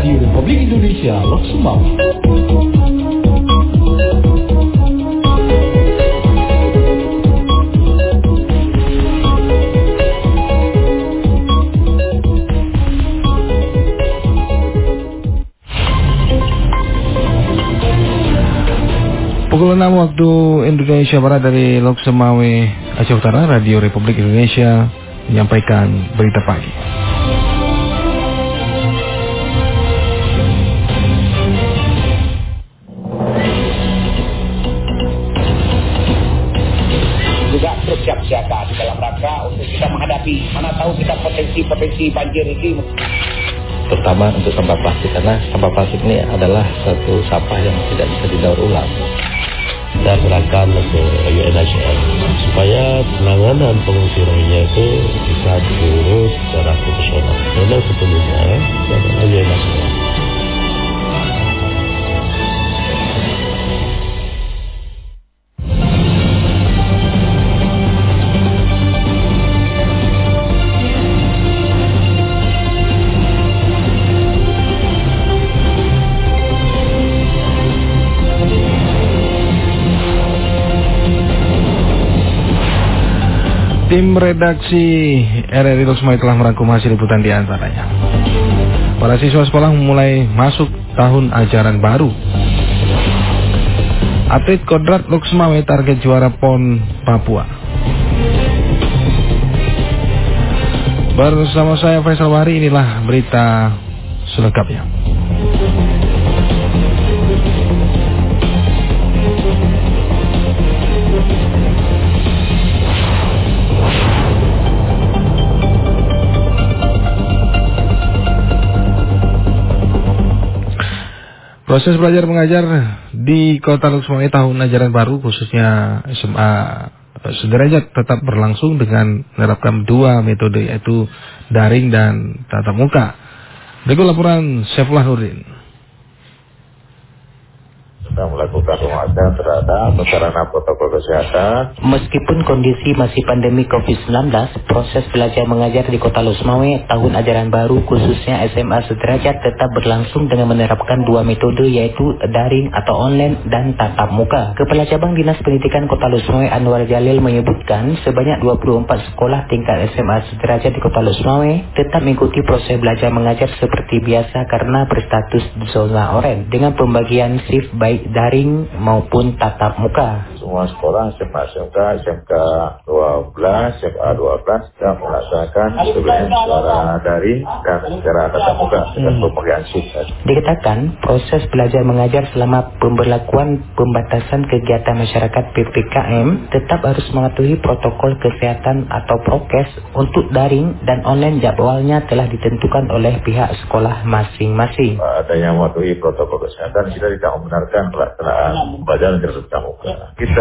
Radio Republik Indonesia Lok Sumawi. Pukul 6 waktu Indonesia Barat dari Lok Semawe Aceh Utara, Radio Republik Indonesia menyampaikan berita pagi. Potensi-potensi banjir ini terutama untuk sampah plastik karena sampah plastik ini adalah satu sampah yang tidak bisa didaur ulang dan serahkan ke UNHCR supaya penanganan pengungsi Rohingya itu bisa diurus secara profesional. Memang sepenuhnya adalah UNHCR. Tim redaksi RRI Loksmai telah merangkum hasil liputan di antaranya. Para siswa sekolah memulai masuk tahun ajaran baru. Atlet Kodrat Luksmawe target juara PON Papua. Bersama saya Faisal Wahri inilah berita selengkapnya. Proses belajar mengajar di Kota Luksmawe tahun ajaran baru khususnya SMA sederajat tetap berlangsung dengan menerapkan dua metode yaitu daring dan tatap muka. Berikut laporan Syafullah Nurdin sedang melakukan pengawasan terhadap sarana protokol kesehatan. Meskipun kondisi masih pandemi COVID-19, proses belajar mengajar di Kota Lusmawe tahun ajaran baru khususnya SMA sederajat tetap berlangsung dengan menerapkan dua metode yaitu daring atau online dan tatap muka. Kepala Cabang Dinas Pendidikan Kota Lusmawe Anwar Jalil menyebutkan sebanyak 24 sekolah tingkat SMA sederajat di Kota Lusmawe tetap mengikuti proses belajar mengajar seperti biasa karena berstatus zona oranye dengan pembagian shift baik daring maupun tatap muka. Semua sekolah SMA SMK, SMK 12, SMA 12 yang melaksanakan sebenarnya secara daring dan secara tatap muka dengan Hmm. pembagian shift. Dikatakan proses belajar mengajar selama pemberlakuan pembatasan kegiatan masyarakat PPKM tetap harus mematuhi protokol kesehatan atau prokes untuk daring dan online jadwalnya telah ditentukan oleh pihak sekolah masing-masing. Adanya mematuhi protokol kesehatan, kita tidak membenarkan pelaksanaan pembelajaran jarak tatap muka. Kita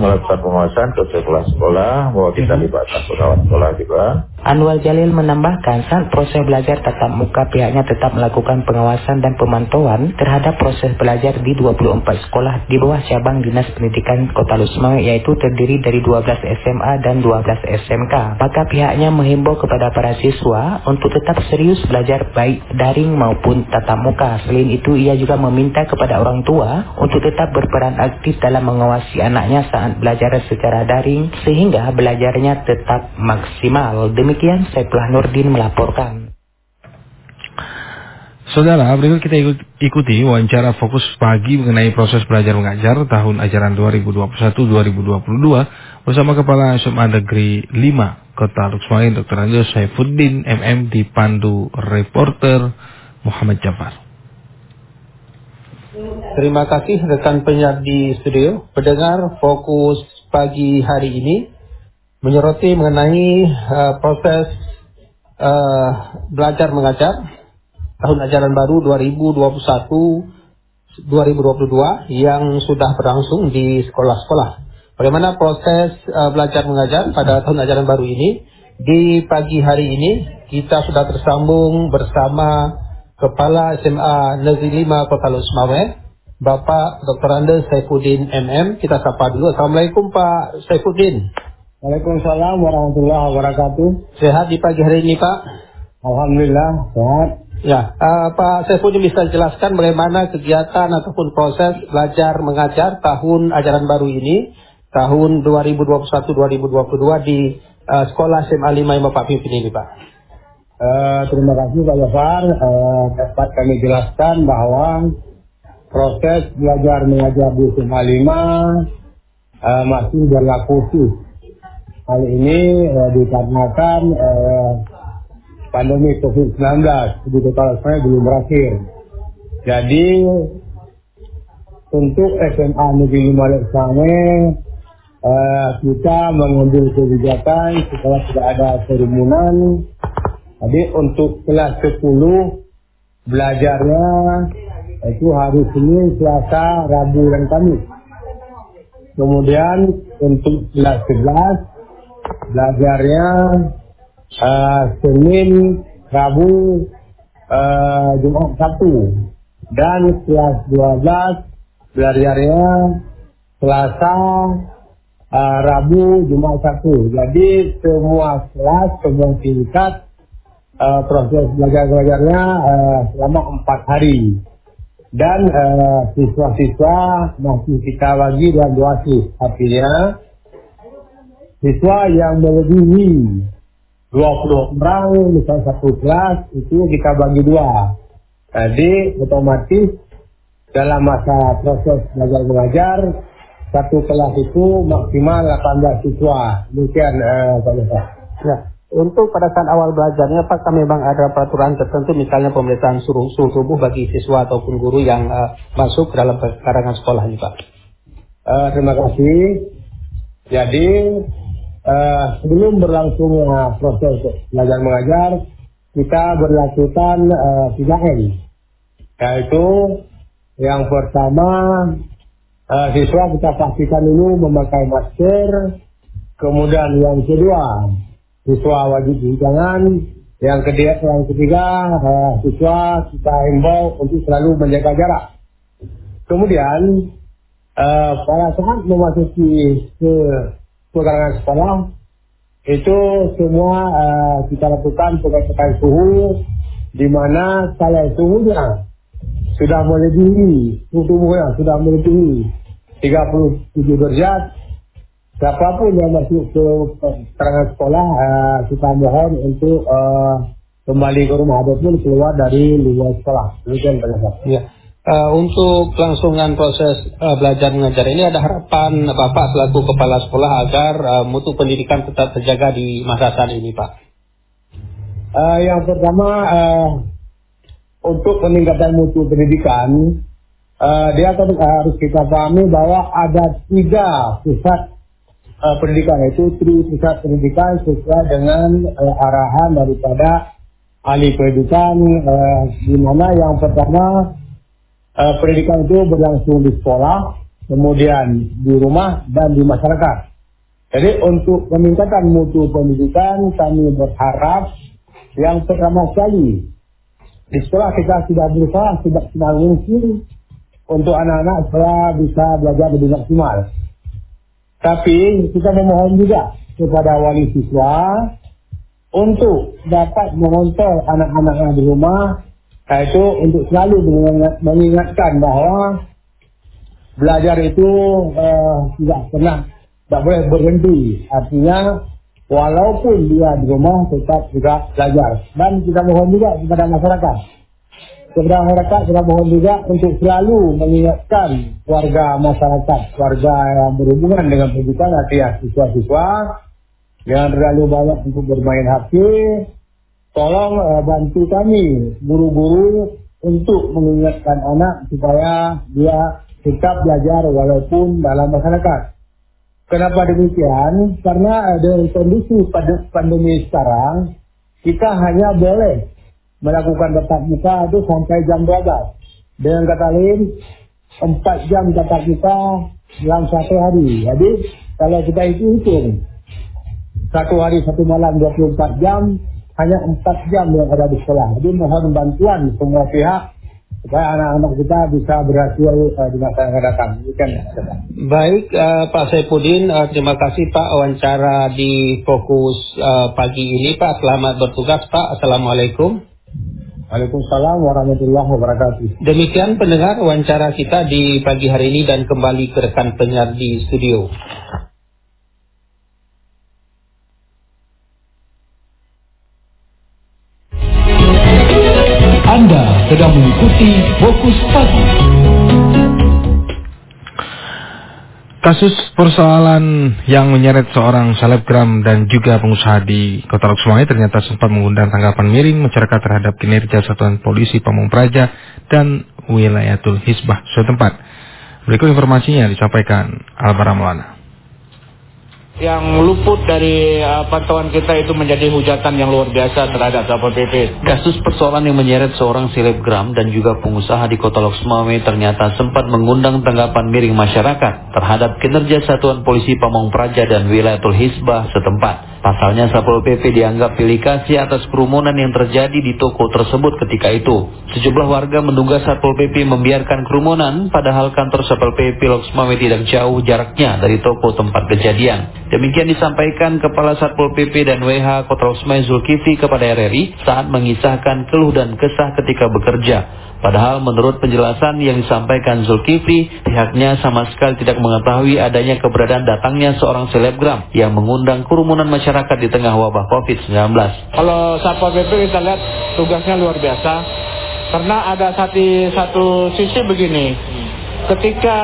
melakukan pengawasan ke sekolah-sekolah bahwa kita libatkan pengawas sekolah juga. Anwar Jalil menambahkan saat proses belajar tatap muka pihaknya tetap melakukan pengawasan dan pemantauan terhadap proses belajar di 24 sekolah di bawah cabang Dinas Pendidikan Kota Lusmawe yaitu terdiri dari 12 SMA dan 12 SMK. Maka pihaknya menghimbau kepada para siswa untuk tetap serius belajar baik daring maupun tatap muka. Selain itu ia juga meminta kepada orang tua untuk tetap berperan aktif dalam mengawasi anaknya saat belajar secara daring sehingga belajarnya tetap maksimal. Demikian Saifullah Nurdin melaporkan. Saudara, berikut kita ikut, ikuti wawancara fokus pagi mengenai proses belajar mengajar tahun ajaran 2021-2022 bersama Kepala SMA Negeri 5 Kota Luksmain Dr. Anjo Saifuddin MM dipandu reporter Muhammad Jafar. Terima kasih rekan penyiar di studio. Pendengar fokus pagi hari ini menyoroti mengenai uh, proses uh, belajar mengajar tahun ajaran baru 2021-2022 yang sudah berlangsung di sekolah-sekolah. Bagaimana proses uh, belajar mengajar pada tahun ajaran baru ini? Di pagi hari ini kita sudah tersambung bersama Kepala SMA Negeri 5 Kota Lusmawe, Bapak Dr. Andes Saifuddin MM. Kita sapa dulu. Assalamualaikum Pak Saifuddin. Waalaikumsalam warahmatullahi wabarakatuh. Sehat di pagi hari ini Pak? Alhamdulillah sehat. Ya, uh, Pak Saifuddin bisa jelaskan bagaimana kegiatan ataupun proses belajar mengajar tahun ajaran baru ini, tahun 2021-2022 di uh, Sekolah SMA 5 yang Bapak pimpin ini, Pak. Uh, terima kasih Pak Jafar. Uh, dapat kami jelaskan bahwa proses belajar mengajar di SMA 5 uh, masih berlaku sih. Hal ini uh, dikarenakan uh, pandemi COVID-19 di kota saya belum berakhir. Jadi untuk SMA Negeri Lima Leksane uh, kita mengambil kebijakan setelah tidak ada kerumunan. Jadi untuk kelas 10 belajarnya itu hari Senin, Selasa, Rabu dan Kamis. Kemudian untuk kelas 11 belajarnya uh, Senin, Rabu, uh, Jumat, Sabtu. Dan kelas 12 belajarnya Selasa, uh, Rabu, Jumat, Sabtu. Jadi semua kelas, semua tingkat uh, proses belajar-belajarnya uh, selama empat hari. Dan siswa-siswa uh, masih kita bagi dalam dua shift. Artinya siswa yang melebihi 20 orang misal satu kelas itu kita bagi dua. Jadi otomatis dalam masa proses belajar mengajar satu kelas itu maksimal 18 siswa. Demikian uh, Pak Ya. Untuk pada saat awal belajarnya Pak, memang ada peraturan tertentu misalnya pemeriksaan suruh, suhu tubuh bagi siswa ataupun guru yang uh, masuk dalam karangan sekolah ini Pak. Uh, terima kasih. Jadi uh, sebelum berlangsungnya proses belajar mengajar, kita berlakukan uh, 3M. Yaitu yang pertama, uh, siswa kita pastikan dulu memakai masker. Kemudian yang kedua, siswa wajib cuci tangan. Yang ketiga, yang ketiga uh, siswa kita himbau untuk selalu menjaga jarak. Kemudian, uh, pada saat memasuki ke pekarangan sekolah itu semua uh, kita lakukan pengecekan suhu di mana kalau suhunya sudah melebihi suhu tubuhnya sudah melebihi 37 derajat siapa pun yang masuk ke pekarangan sekolah uh, kita mohon untuk uh, kembali ke rumah ataupun keluar dari luar sekolah. Demikian pendapat. Ya. Uh, untuk kelangsungan proses uh, belajar mengajar ini ada harapan Bapak selaku kepala sekolah agar uh, mutu pendidikan tetap terjaga di masa saat ini Pak. Uh, yang pertama uh, untuk peningkatan mutu pendidikan uh, dia harus kita pahami bahwa ada tiga pusat uh, pendidikan yaitu tri pusat pendidikan sesuai dengan uh, arahan daripada ahli pendidikan uh, di mana yang pertama uh, pendidikan itu berlangsung di sekolah, kemudian di rumah dan di masyarakat. Jadi untuk peningkatan mutu pendidikan kami berharap yang pertama sekali di sekolah kita sudah berusaha tidak senang mungkin untuk anak-anak supaya bisa belajar lebih maksimal. Tapi kita memohon juga kepada wali siswa untuk dapat mengontrol anak-anak yang di rumah itu untuk selalu mengingatkan bahwa belajar itu uh, tidak pernah tidak boleh berhenti. Artinya walaupun dia di rumah tetap juga belajar. Dan kita mohon juga kepada masyarakat. Kepada masyarakat kita mohon juga untuk selalu mengingatkan warga masyarakat, warga yang berhubungan dengan pendidikan, artinya siswa-siswa, jangan terlalu banyak untuk bermain HP, tolong uh, bantu kami guru-guru untuk mengingatkan anak supaya dia tetap belajar walaupun dalam masyarakat. Kenapa demikian? Karena ada kondisi pada pandemi sekarang, kita hanya boleh melakukan tatap muka itu sampai jam 12. Dengan kata lain, 4 jam tatap muka dalam satu hari. Jadi, kalau kita itu hitung, satu hari satu malam 24 jam, hanya empat jam yang ada di sekolah. Jadi mohon bantuan semua pihak supaya anak-anak kita bisa berhasil uh, di masa yang akan datang. Baik, uh, Pak Saipudin, uh, terima kasih Pak wawancara di fokus uh, pagi ini Pak. Selamat bertugas Pak. Assalamualaikum. Waalaikumsalam warahmatullahi wabarakatuh. Demikian pendengar wawancara kita di pagi hari ini dan kembali ke rekan penyiar di studio. Sedang mengikuti Fokus Pagi. Kasus persoalan yang menyeret seorang selebgram dan juga pengusaha di Kota Lok ternyata sempat mengundang tanggapan miring masyarakat terhadap kinerja Satuan Polisi Pamung Praja dan Wilayatul Hisbah setempat. Berikut informasinya disampaikan Alvara Maulana yang luput dari uh, pantauan kita itu menjadi hujatan yang luar biasa terhadap Satpol PP. Kasus persoalan yang menyeret seorang selebgram dan juga pengusaha di Kota Loksmawe ternyata sempat mengundang tanggapan miring masyarakat terhadap kinerja Satuan Polisi Pamong Praja dan Wilayatul Hisbah setempat. Pasalnya Satpol PP dianggap pilih kasih atas kerumunan yang terjadi di toko tersebut ketika itu. Sejumlah warga menduga Satpol PP membiarkan kerumunan padahal kantor Satpol PP Loksmawe tidak jauh jaraknya dari toko tempat kejadian. Demikian disampaikan Kepala Satpol PP dan WH Kota Loksmawe Zulkifli kepada RRI saat mengisahkan keluh dan kesah ketika bekerja. Padahal menurut penjelasan yang disampaikan Zulkifli, pihaknya sama sekali tidak mengetahui adanya keberadaan datangnya seorang selebgram yang mengundang kerumunan masyarakat di tengah wabah COVID-19. Kalau Satpol PP kita lihat tugasnya luar biasa, karena ada satu, satu sisi begini, ketika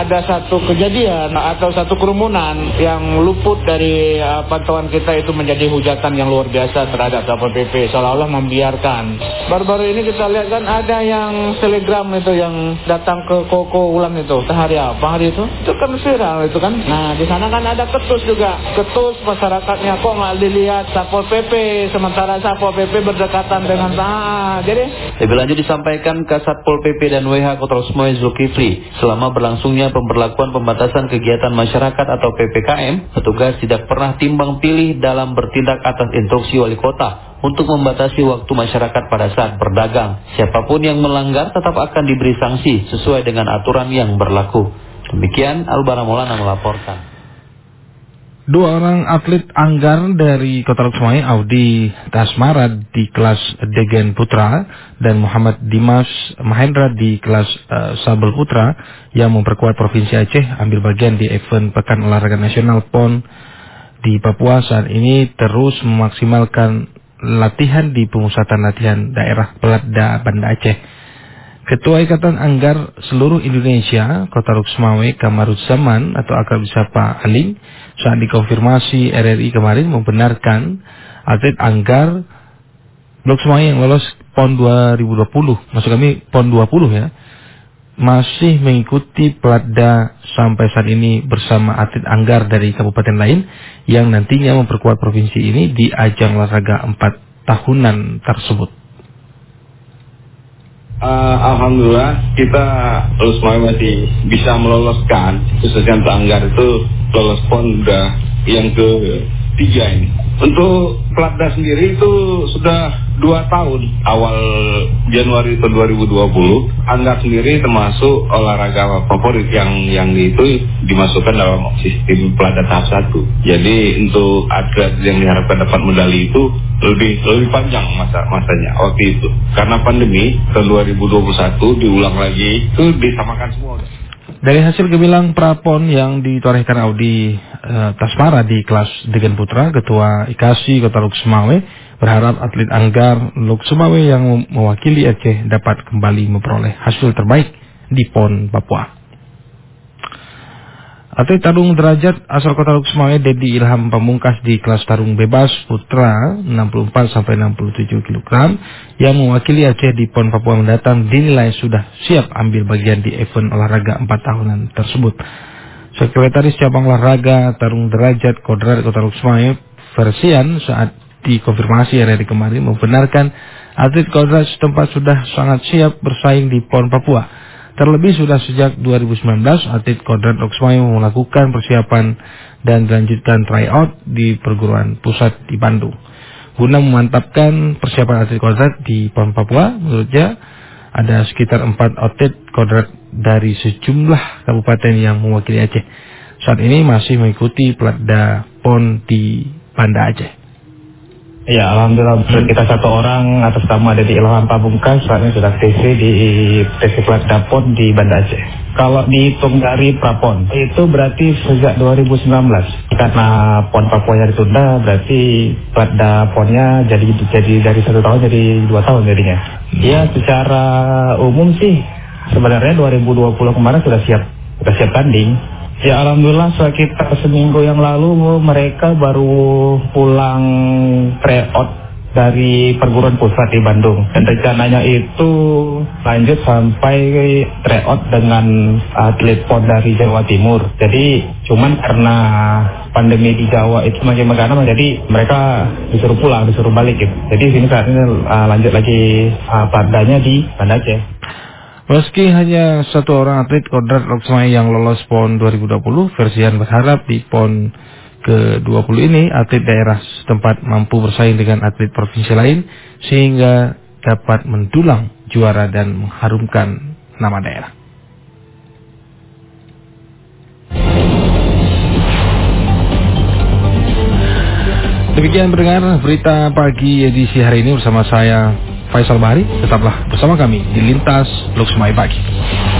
ada satu kejadian atau satu kerumunan yang luput dari uh, pantauan kita itu menjadi hujatan yang luar biasa terhadap Satpol PP seolah-olah membiarkan. Baru-baru ini kita lihat kan ada yang telegram itu yang datang ke Koko Ulam itu sehari apa hari itu? Itu kan viral itu kan. Nah di sana kan ada ketus juga. Ketus masyarakatnya kok nggak dilihat Satpol PP sementara Satpol PP berdekatan dengan ah jadi. Lebih lanjut disampaikan ke Satpol PP dan WH Kota Usmoy Zulkifli, selama berlangsungnya pemberlakuan pembatasan kegiatan masyarakat atau PPKM, petugas tidak pernah timbang pilih dalam bertindak atas instruksi wali kota untuk membatasi waktu masyarakat pada saat berdagang. Siapa pun yang melanggar tetap akan diberi sanksi sesuai dengan aturan yang berlaku. Demikian Albara Maulana melaporkan. Dua orang atlet anggar dari Kota Luksmai, Audi Tasmara di kelas Degen Putra dan Muhammad Dimas Mahendra di kelas uh, Sabel Putra yang memperkuat Provinsi Aceh ambil bagian di event Pekan Olahraga Nasional PON di Papua saat ini terus memaksimalkan latihan di pemusatan latihan daerah Pelatda Banda Aceh. Ketua Ikatan Anggar seluruh Indonesia, Kota Ruksmawe, Kamaruzzaman atau akrab disapa Aling, saat dikonfirmasi RRI kemarin membenarkan atlet Anggar Blok Semai yang lolos PON 2020, maksud kami PON 20 ya, masih mengikuti pelatda sampai saat ini bersama atlet Anggar dari kabupaten lain yang nantinya memperkuat provinsi ini di ajang olahraga 4 tahunan tersebut uh, alhamdulillah kita lulus masih bisa meloloskan khususnya untuk anggar itu lolos pon udah yang ke tiga ini. Untuk Platda sendiri itu sudah dua tahun awal Januari tahun 2020 Anggar sendiri termasuk olahraga favorit yang yang itu dimasukkan dalam sistem Platda tahap satu. Jadi untuk atlet yang diharapkan dapat medali itu lebih lebih panjang masa masanya waktu itu karena pandemi tahun 2021 diulang lagi itu disamakan semua. Dari hasil gemilang prapon yang ditorehkan Audi e, Tasmara di kelas Degen Putra, Ketua IKASI Kota Luksemawe berharap atlet Anggar Luksemawe yang mewakili Aceh dapat kembali memperoleh hasil terbaik di PON Papua. Atlet tarung derajat asal kota Luksmawe Dedi Ilham Pamungkas di kelas tarung bebas putra 64 sampai 67 kg yang mewakili Aceh di PON Papua mendatang dinilai sudah siap ambil bagian di event olahraga 4 tahunan tersebut. Sekretaris cabang olahraga tarung derajat Kodrat Kota Luksmawe Versian saat dikonfirmasi hari kemarin membenarkan atlet Kodrat setempat sudah sangat siap bersaing di PON Papua. Terlebih sudah sejak 2019 atlet Kodrat Oksmai melakukan persiapan dan dilanjutkan tryout di perguruan pusat di Bandung. Guna memantapkan persiapan atlet Kodrat di PON Papua, menurutnya ada sekitar 4 atlet Kodrat dari sejumlah kabupaten yang mewakili Aceh. Saat ini masih mengikuti pelatda PON di Banda Aceh. Ya, Alhamdulillah kita satu orang atas nama dari Ilham Pamungkas saat ini sudah TC di TC Plat Dapon di Banda Aceh. Kalau dihitung dari Prapon, itu berarti sejak 2019. Karena PON Papua yang ditunda, berarti plat Daponnya jadi jadi dari satu tahun jadi dua tahun jadinya. Ya, secara umum sih sebenarnya 2020 kemarin sudah siap sudah siap tanding. Ya Alhamdulillah sekitar seminggu yang lalu mereka baru pulang tryout dari perguruan pusat di Bandung. Dan rencananya itu lanjut sampai tryout dengan atlet PON dari Jawa Timur. Jadi cuman karena pandemi di Jawa itu makin mengganas jadi mereka disuruh pulang disuruh balik gitu. Jadi sini saat ini uh, lanjut lagi uh, di Banda Aceh Meski hanya satu orang atlet Kodrat Loksmai yang lolos PON 2020, Versian berharap di PON ke-20 ini atlet daerah setempat mampu bersaing dengan atlet provinsi lain sehingga dapat mendulang juara dan mengharumkan nama daerah. Demikian pendengar berita pagi edisi hari ini bersama saya Faisal Bahari. Tetaplah bersama kami di Lintas. Demikian Fokus Pagi